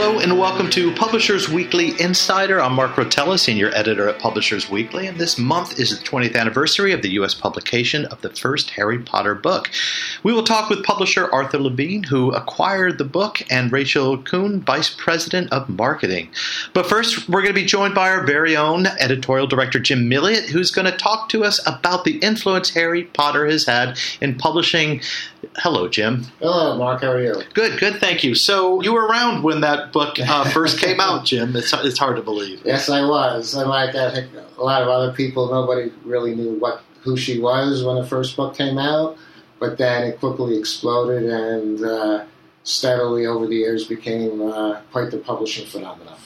Hello and welcome to Publishers Weekly Insider. I'm Mark Rotella, Senior Editor at Publishers Weekly, and this month is the 20th anniversary of the U.S. publication of the first Harry Potter book. We will talk with publisher Arthur Levine, who acquired the book, and Rachel Coun, Vice President of Marketing. But first, we're going to be joined by our very own editorial director, Jim Milliot, who's going to talk to us about the influence Harry Potter has had in publishing. Hello, Jim. Hello, Mark. How are you? Good, good, thank you. So, you were around when that book uh, first came out, Jim. It's, it's hard to believe. Yes, I was. And like I think a lot of other people, nobody really knew what who she was when the first book came out. But then it quickly exploded and uh, steadily over the years became uh, quite the publishing phenomenon.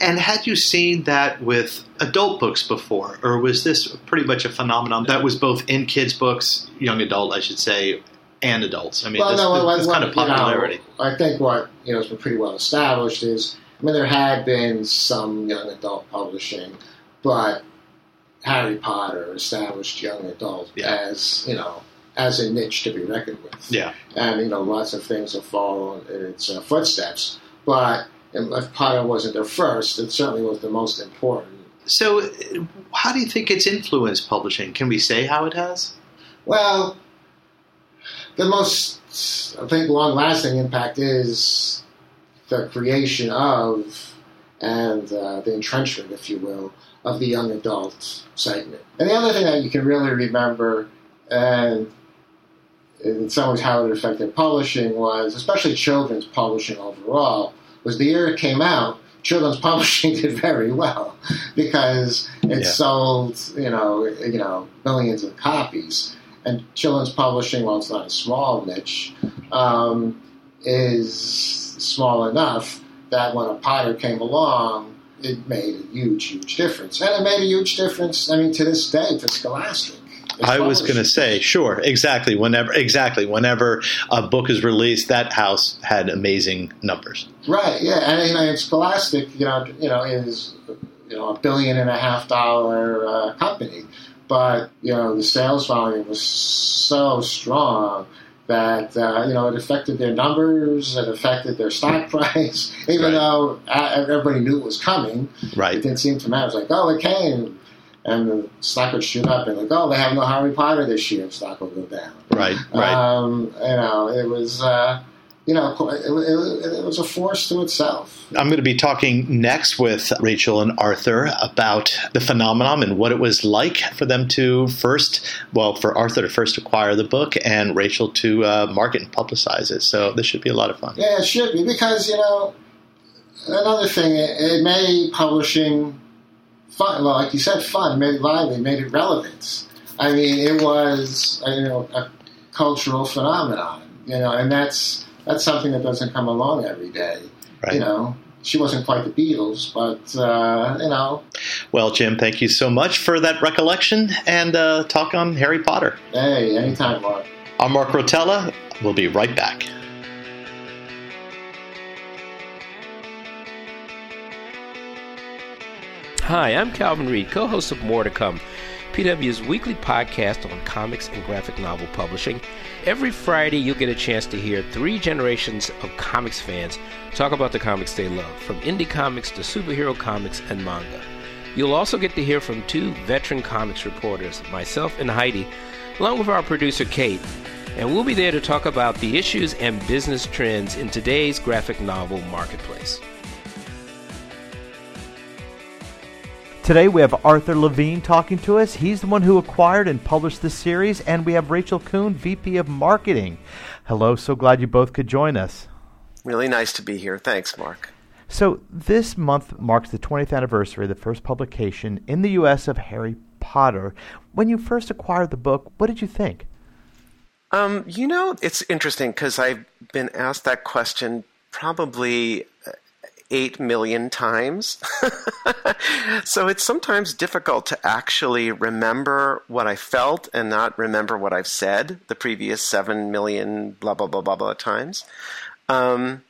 And had you seen that with adult books before, or was this pretty much a phenomenon that was both in kids' books, young adult, I should say, and adults? I mean, well, this, no, this, this what, kind of popularity. You know, I think what you know has been pretty well established is, I mean, there had been some young adult publishing, but Harry Potter established young adult Yeah. as you know as a niche to be reckoned with. Yeah. and you know lots of things have followed in its uh, footsteps, but if Potter wasn't the first, it certainly was the most important. So, uh, how do you think it's influenced publishing? Can we say how it has? Well, the most, I think, long lasting impact is the creation of and uh, the entrenchment, if you will, of the young adult segment. And the other thing that you can really remember, and in some ways how it affected publishing, was especially children's publishing overall, was the year it came out. Children's publishing did very well because it Yeah. sold, you know, you know, millions of copies and children's publishing, while it's not a small niche, um, is small enough that when a Potter came along, it made a huge, huge difference. And it made a huge difference, I mean, to this day, to Scholastic. I was going to say, sure, exactly. Whenever, exactly, whenever a book is released, that house had amazing numbers. Right, yeah. And, you know, and Scholastic, you know, you know, is, you know, a billion and a half dollar uh, company. But, you know, the sales volume was so strong that, uh, you know, it affected their numbers, it affected their stock price, even Right. though everybody knew it was coming. Right. It didn't seem to matter. It was like, oh, it came. And the stock would shoot up and like, oh, they have no Harry Potter this year. Stock will go down. Right. Right. Um, you know, it was, uh, you know, it, it, it was a force to itself. I'm going to be talking next with Rachel and Arthur about the phenomenon and what it was like for them to first, well, for Arthur to first acquire the book and Rachel to uh, market and publicize it. So this should be a lot of fun. Yeah, it should be because you know another thing. It, it made publishing fun. Well, like you said, fun. Made it lively. Made it relevant. I mean, it was you know a cultural phenomenon. You know, and that's that's something that doesn't come along every day. Right. You know, she wasn't quite the Beatles, but uh, you know, Well, Jim, thank you so much for that recollection and uh, talk on Harry Potter. hey, anytime, Mark. I'm Mark Rotella. We'll be right back. Hi, I'm Calvin Reid, co host of More to Come, PW's weekly podcast on comics and graphic novel publishing. Every Friday, you'll get a chance to hear three generations of comics fans talk about the comics they love, from indie comics to superhero comics and manga. You'll also get to hear from two veteran comics reporters, myself and Heidi, along with our producer Kate. And we'll be there to talk about the issues and business trends in today's graphic novel marketplace. Today we have Arthur Levine talking to us. He's the one who acquired and published this series, and we have Rachel Coun, VP of Marketing. Hello, so glad you both could join us. Really nice to be here. Thanks, Mark. So, this month marks the 20th anniversary of the first publication in the U.S. of Harry Potter. When you first acquired the book, what did you think? Um, you know, it's interesting because I've been asked that question probably uh, eight million times. so it's sometimes difficult to actually remember what I felt and not remember what I've said the previous seven million blah blah blah blah blah times. Um,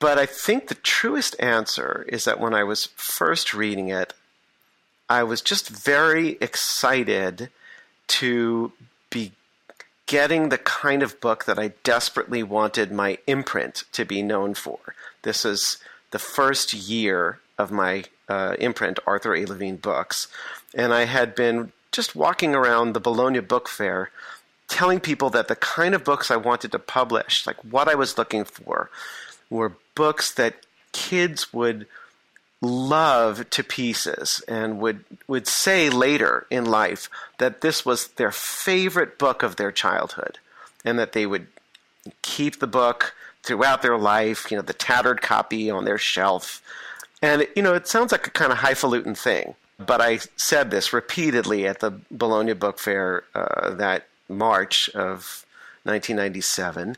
but I think the truest answer is that when I was first reading it, I was just very excited to be getting the kind of book that I desperately wanted my imprint to be known for. This is the first year of my uh, imprint, Arthur A. Levine Books, and I had been just walking around the Bologna Book Fair telling people that the kind of books I wanted to publish, like what I was looking for, were books that kids would love to pieces and would would say later in life that this was their favorite book of their childhood and that they would keep the book throughout their life you know the tattered copy on their shelf. And you know it sounds like a kind of highfalutin thing but i said this repeatedly at the bologna book fair uh, that march of 1997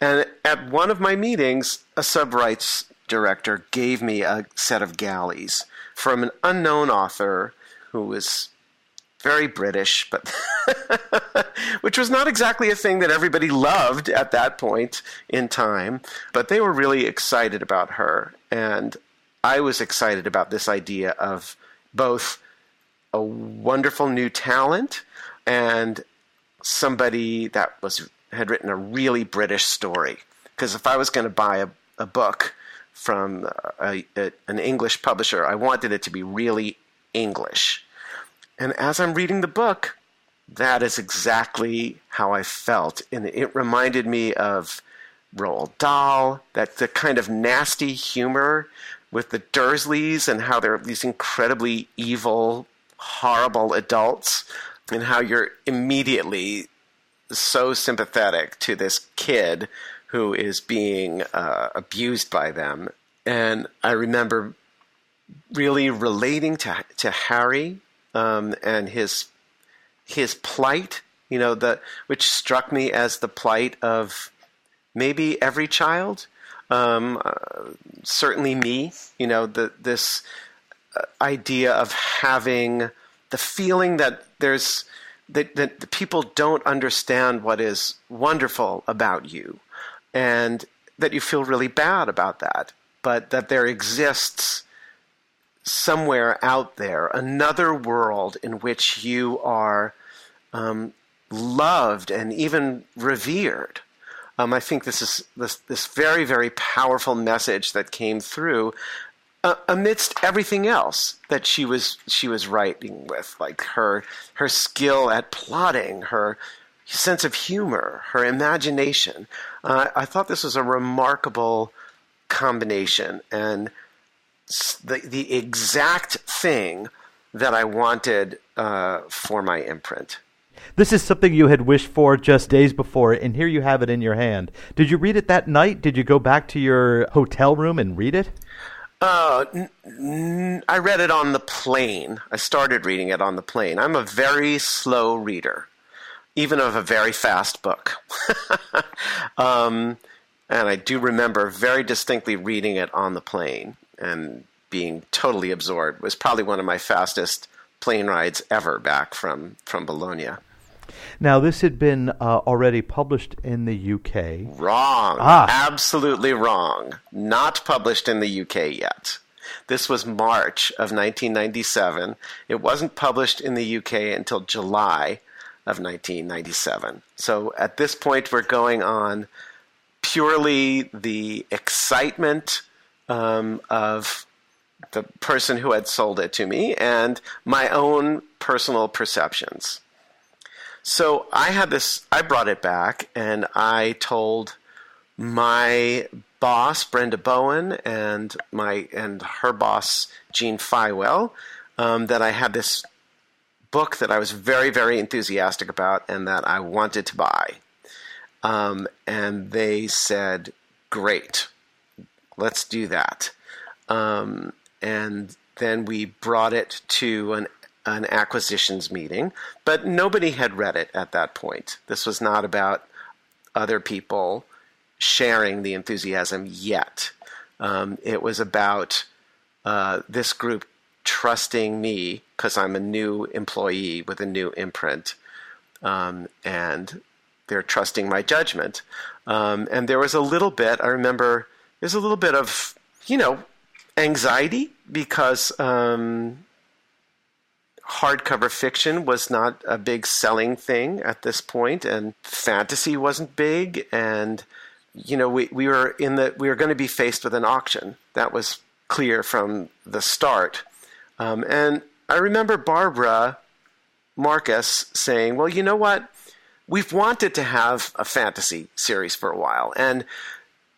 and at one of my meetings a subrights director gave me a set of galleys from an unknown author who was very British, but which was not exactly a thing that everybody loved at that point in time. But they were really excited about her, and I was excited about this idea of both a wonderful new talent and somebody that was had written a really British story. Because if I was going to buy a, a book from a, a, an English publisher. I wanted it to be really English. And as I'm reading the book, that is exactly how I felt. And it reminded me of Roald Dahl, that the kind of nasty humor with the Dursleys and how they're these incredibly evil, horrible adults, and how you're immediately so sympathetic to this kid who is being uh, abused by them. And I remember really relating to to Harry um, and his his plight. You know, the which struck me as the plight of maybe every child. Um, uh, certainly me. You know, the this uh, idea of having the feeling that there's that, that the people don't understand what is wonderful about you and that you feel really bad about that, but that there exists somewhere out there another world in which you are um, loved and even revered. Um, I think this is this, this very, very powerful message that came through uh, amidst everything else that she was she was writing with, like her her skill at plotting, her sense of humor, her imagination. Uh, I thought this was a remarkable combination and the, the exact thing that I wanted uh, for my imprint. This is something you had wished for just days before, and here you have it in your hand. Did you read it that night? Did you go back to your hotel room and read it? Uh, n- n- I read it on the plane. I started reading it on the plane. I'm a very slow reader even of a very fast book. um, and I do remember very distinctly reading it on the plane and being totally absorbed. It was probably one of my fastest plane rides ever back from, from Bologna. Now, this had been uh, already published in the UK. Wrong. Ah. Absolutely wrong. Not published in the UK yet. This was March of 1997. It wasn't published in the UK until July of 1997. So at this point, we're going on purely the excitement um, of the person who had sold it to me and my own personal perceptions. So I had this, I brought it back and I told my boss, Brenda Bowen, and my and her boss, Jean Feiwel, um, that I had this book that I was very, very enthusiastic about and that I wanted to buy. Um, and they said, Great, let's do that. Um, and then we brought it to an, an acquisitions meeting, but nobody had read it at that point. This was not about other people sharing the enthusiasm yet. Um, it was about uh, this group trusting me because I'm a new employee with a new imprint, um, and they're trusting my judgment. Um, and there was a little bit. I remember there's a little bit of you know anxiety because um, hardcover fiction was not a big selling thing at this point, and fantasy wasn't big, and you know we, we were in the we were going to be faced with an auction. That was clear from the start. Um, and I remember Barbara Marcus saying, "Well, you know what? We've wanted to have a fantasy series for a while, and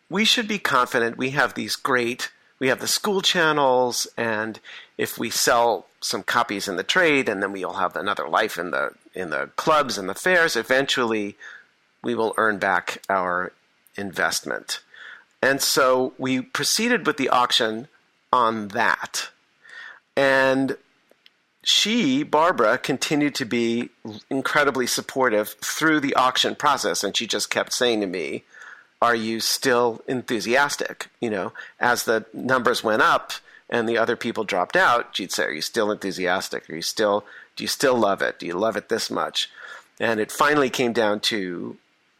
we should be confident we have these great." We have the school channels, and if we sell some copies in the trade, and then we'll have another life in the in the clubs and the fairs. Eventually, we will earn back our investment. And so we proceeded with the auction on that. And she, Barbara, continued to be incredibly supportive through the auction process. And she just kept saying to me, Are you still enthusiastic? You know, as the numbers went up, and the other people dropped out, she'd say, "Are you still enthusiastic? Are you still do you still love it? Do you love it this much?" And it finally came down to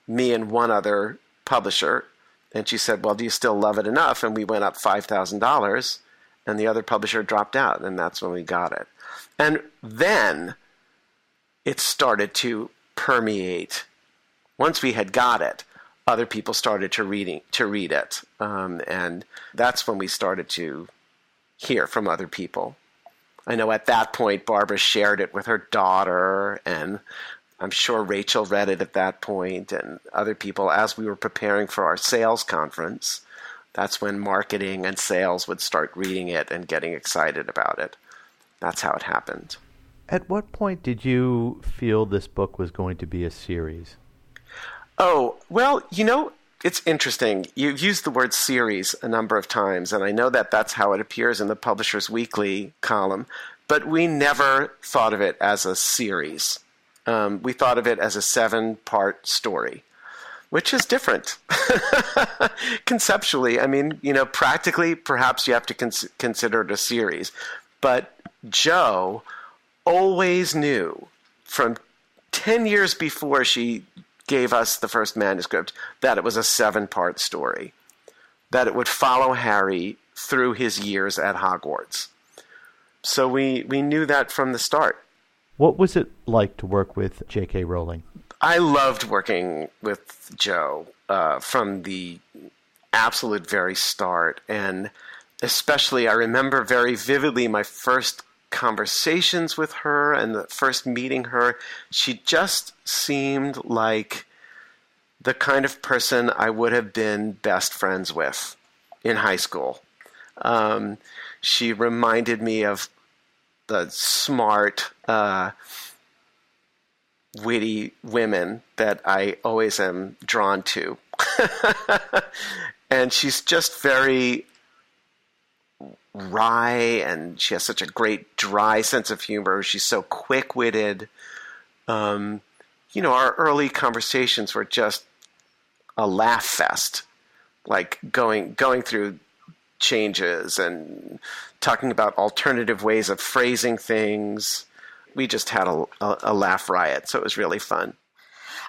me and one other publisher, and she said, "Well, do you still love it enough?" And we went up five thousand dollars, and the other publisher dropped out, and that's when we got it. And then it started to permeate. Once we had got it, other people started to reading to read it, um, and that's when we started to hear from other people. I know at that point Barbara shared it with her daughter, and I'm sure Rachel read it at that point, and other people as we were preparing for our sales conference. That's when marketing and sales would start reading it and getting excited about it. That's how it happened. At what point did you feel this book was going to be a series? Oh, well, you know, it's interesting. You've used the word series a number of times, and I know that that's how it appears in the Publishers Weekly column, but we never thought of it as a series. Um, we thought of it as a seven part story, which is different. Conceptually, I mean, you know, practically, perhaps you have to cons- consider it a series, but Jo always knew from 10 years before she gave us the first manuscript that it was a seven part story, that it would follow Harry through his years at Hogwarts. So we, we knew that from the start. What was it like to work with J.K. Rowling? I loved working with Jo uh, from the absolute very start. And especially, I remember very vividly my first conversations with her and the first meeting her, she just seemed like the kind of person I would have been best friends with in high school. Um, she reminded me of the smart, uh, witty women that I always am drawn to. and she's just very wry and she has such a great dry sense of humor. She's so quick witted. Um, you know, our early conversations were just a laugh fest, like going going through changes and talking about alternative ways of phrasing things. We just had a, a, a laugh riot, so it was really fun.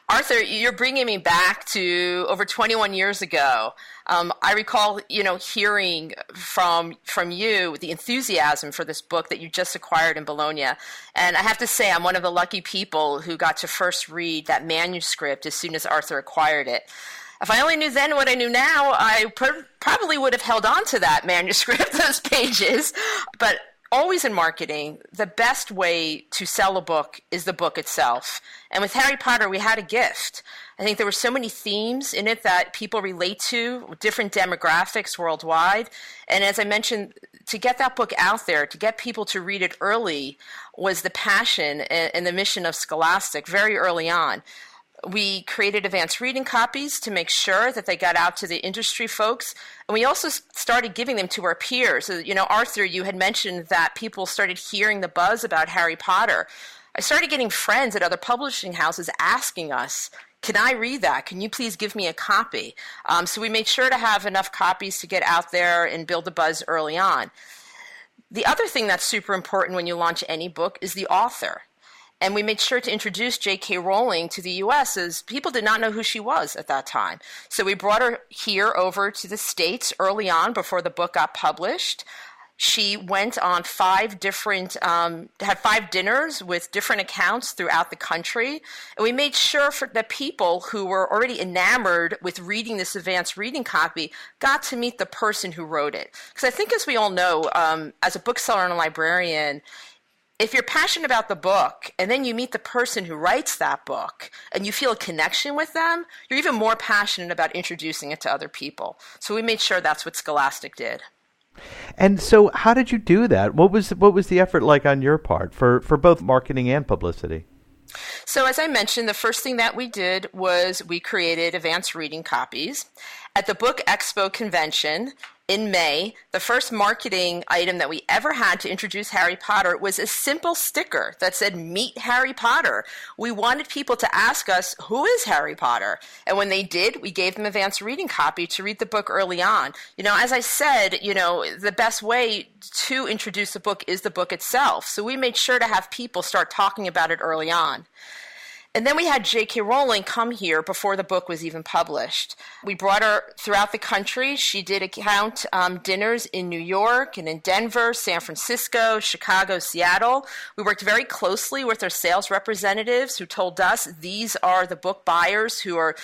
Arthur, you're bringing me back to over 21 years ago. Um, I recall, you know, hearing from from you the enthusiasm for this book that you just acquired in Bologna, and I have to say, I'm one of the lucky people who got to first read that manuscript as soon as Arthur acquired it. If I only knew then what I knew now, I pr- probably would have held on to that manuscript, those pages. But always in marketing, the best way to sell a book is the book itself. And with Harry Potter, we had a gift. I think there were so many themes in it that people relate to, different demographics worldwide. And as I mentioned, to get that book out there, to get people to read it early, was the passion and the mission of Scholastic very early on we created advanced reading copies to make sure that they got out to the industry folks. And we also started giving them to our peers. So, you know, Arthur, you had mentioned that people started hearing the buzz about Harry Potter. I started getting friends at other publishing houses asking us, can I read that? Can you please give me a copy? Um, so we made sure to have enough copies to get out there and build the buzz early on. The other thing that's super important when you launch any book is the author. And we made sure to introduce J.K. Rowling to the U.S. as people did not know who she was at that time. So we brought her here over to the States early on before the book got published. she went on five different um, had five dinners with different accounts throughout the country and we made sure for that people who were already enamored with reading this advanced reading copy got to meet the person who wrote it because i think as we all know um, as a bookseller and a librarian if you're passionate about the book and then you meet the person who writes that book and you feel a connection with them, you're even more passionate about introducing it to other people. So we made sure that's what Scholastic did. And so, how did you do that? What was what was the effort like on your part for for both marketing and publicity? So, as I mentioned, the first thing that we did was we created advanced reading copies. At the Book Expo convention, in May, the first marketing item that we ever had to introduce Harry Potter was a simple sticker that said, Meet Harry Potter. We wanted people to ask us, Who is Harry Potter? And when they did, we gave them advanced reading copy to read the book early on. You know, as I said, you know, the best way to introduce a book is the book itself. So we made sure to have people start talking about it early on. And then we had J.K. Rowling come here before the book was even published. We brought her throughout the country. She did account um, dinners in New York and in Denver, San Francisco, Chicago, Seattle. We worked very closely with our sales representatives who told us these are the book buyers who are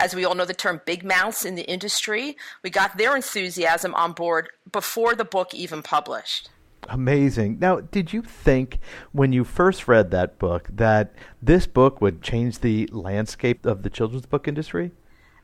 as we all know the term big mouths in the industry. We got their enthusiasm on board before the book even published. Amazing. Now, did you think when you first read that book that this book would change the landscape of the children's book industry?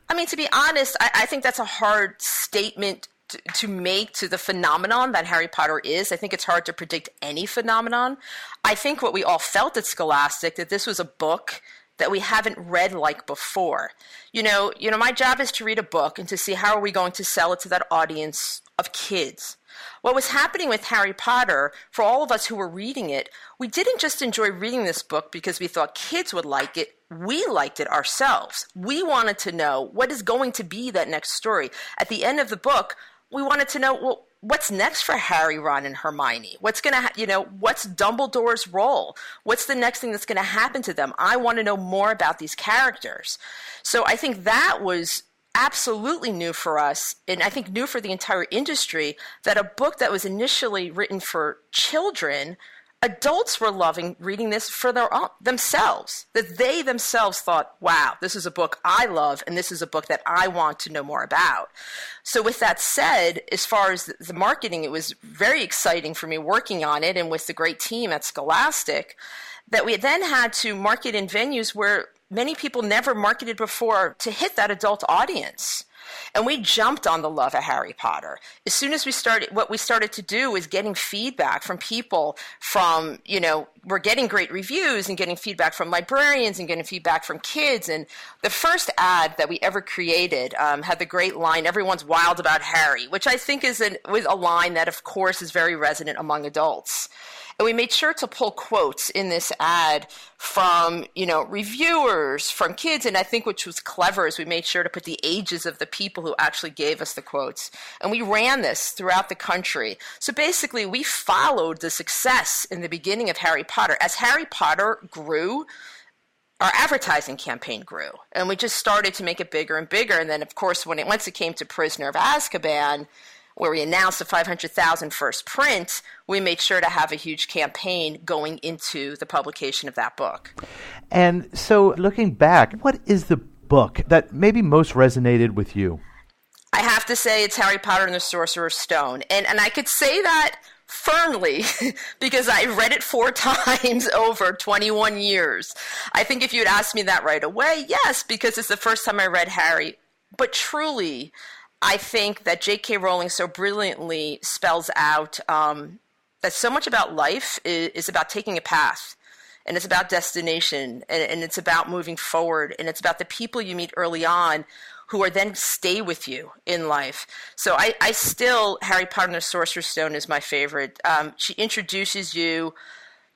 I mean, to be honest, I, I think that's a hard statement to, to make to the phenomenon that Harry Potter is. I think it's hard to predict any phenomenon. I think what we all felt at Scholastic that this was a book that we haven't read like before. You know, you know, my job is to read a book and to see how are we going to sell it to that audience of kids. What was happening with Harry Potter, for all of us who were reading it, we didn't just enjoy reading this book because we thought kids would like it. We liked it ourselves. We wanted to know what is going to be that next story. At the end of the book, we wanted to know, well, what's next for Harry, Ron, and Hermione? What's going to, ha- you know, what's Dumbledore's role? What's the next thing that's going to happen to them? I want to know more about these characters. So I think that was absolutely new for us, and I think new for the entire industry, that a book that was initially written for children, adults were loving reading this for their own, themselves. That they themselves thought, "Wow, this is a book I love, and this is a book that I want to know more about." So, with that said, as far as the marketing, it was very exciting for me working on it, and with the great team at Scholastic, that we then had to market in venues where many people never marketed before to hit that adult audience. And we jumped on the love of Harry Potter. As soon as we started, what we started to do was getting feedback from people from, you know, we're getting great reviews and getting feedback from librarians and getting feedback from kids. And the first ad that we ever created um, had the great line, everyone's wild about Harry, which I think is an, was a line that, of course, is very resonant among adults. And we made sure to pull quotes in this ad from, you know, reviewers, from kids. And I think which was clever is we made sure to put the ages of the people who actually gave us the quotes. And we ran this throughout the country. So basically, we followed the success in the beginning of Harry Potter. As Harry Potter grew, our advertising campaign grew and we just started to make it bigger and bigger and then of course when it once it came to prisoner of azkaban where we announced the 500,000 first print, we made sure to have a huge campaign going into the publication of that book. And so, looking back, what is the book that maybe most resonated with you? I have to say it's Harry Potter and the Sorcerer's Stone. And, and I could say that firmly because I read it four times over 21 years. I think if you had asked me that right away, yes, because it's the first time I read Harry. But truly, I think that J.K. Rowling so brilliantly spells out um, that so much about life is, is, about taking a path, and it's about destination, and, and it's about moving forward, and it's about the people you meet early on who are then stay with you in life. So I, I still Harry Potter and the Sorcerer's Stone is my favorite. Um, she introduces you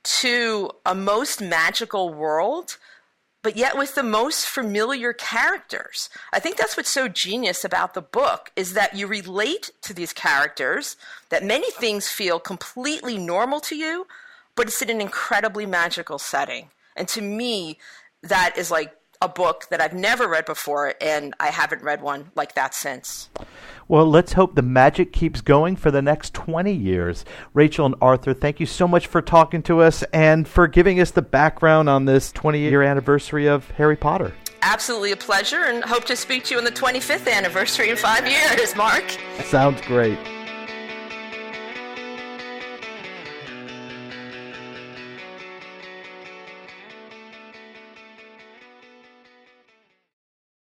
to a most magical world but yet with the most familiar characters. I think that's what's so genius about the book is that you relate to these characters, that many things feel completely normal to you, but it's in an incredibly magical setting. And to me, that is like a book that I've never read before, and I haven't read one like that since. Well, let's hope the magic keeps going for the next 20 years. Rachel and Arthur, thank you so much for talking to us and for giving us the background on this 20 year anniversary of Harry Potter. Absolutely a pleasure, and hope to speak to you on the 25th anniversary in five years, Mark. Sounds great.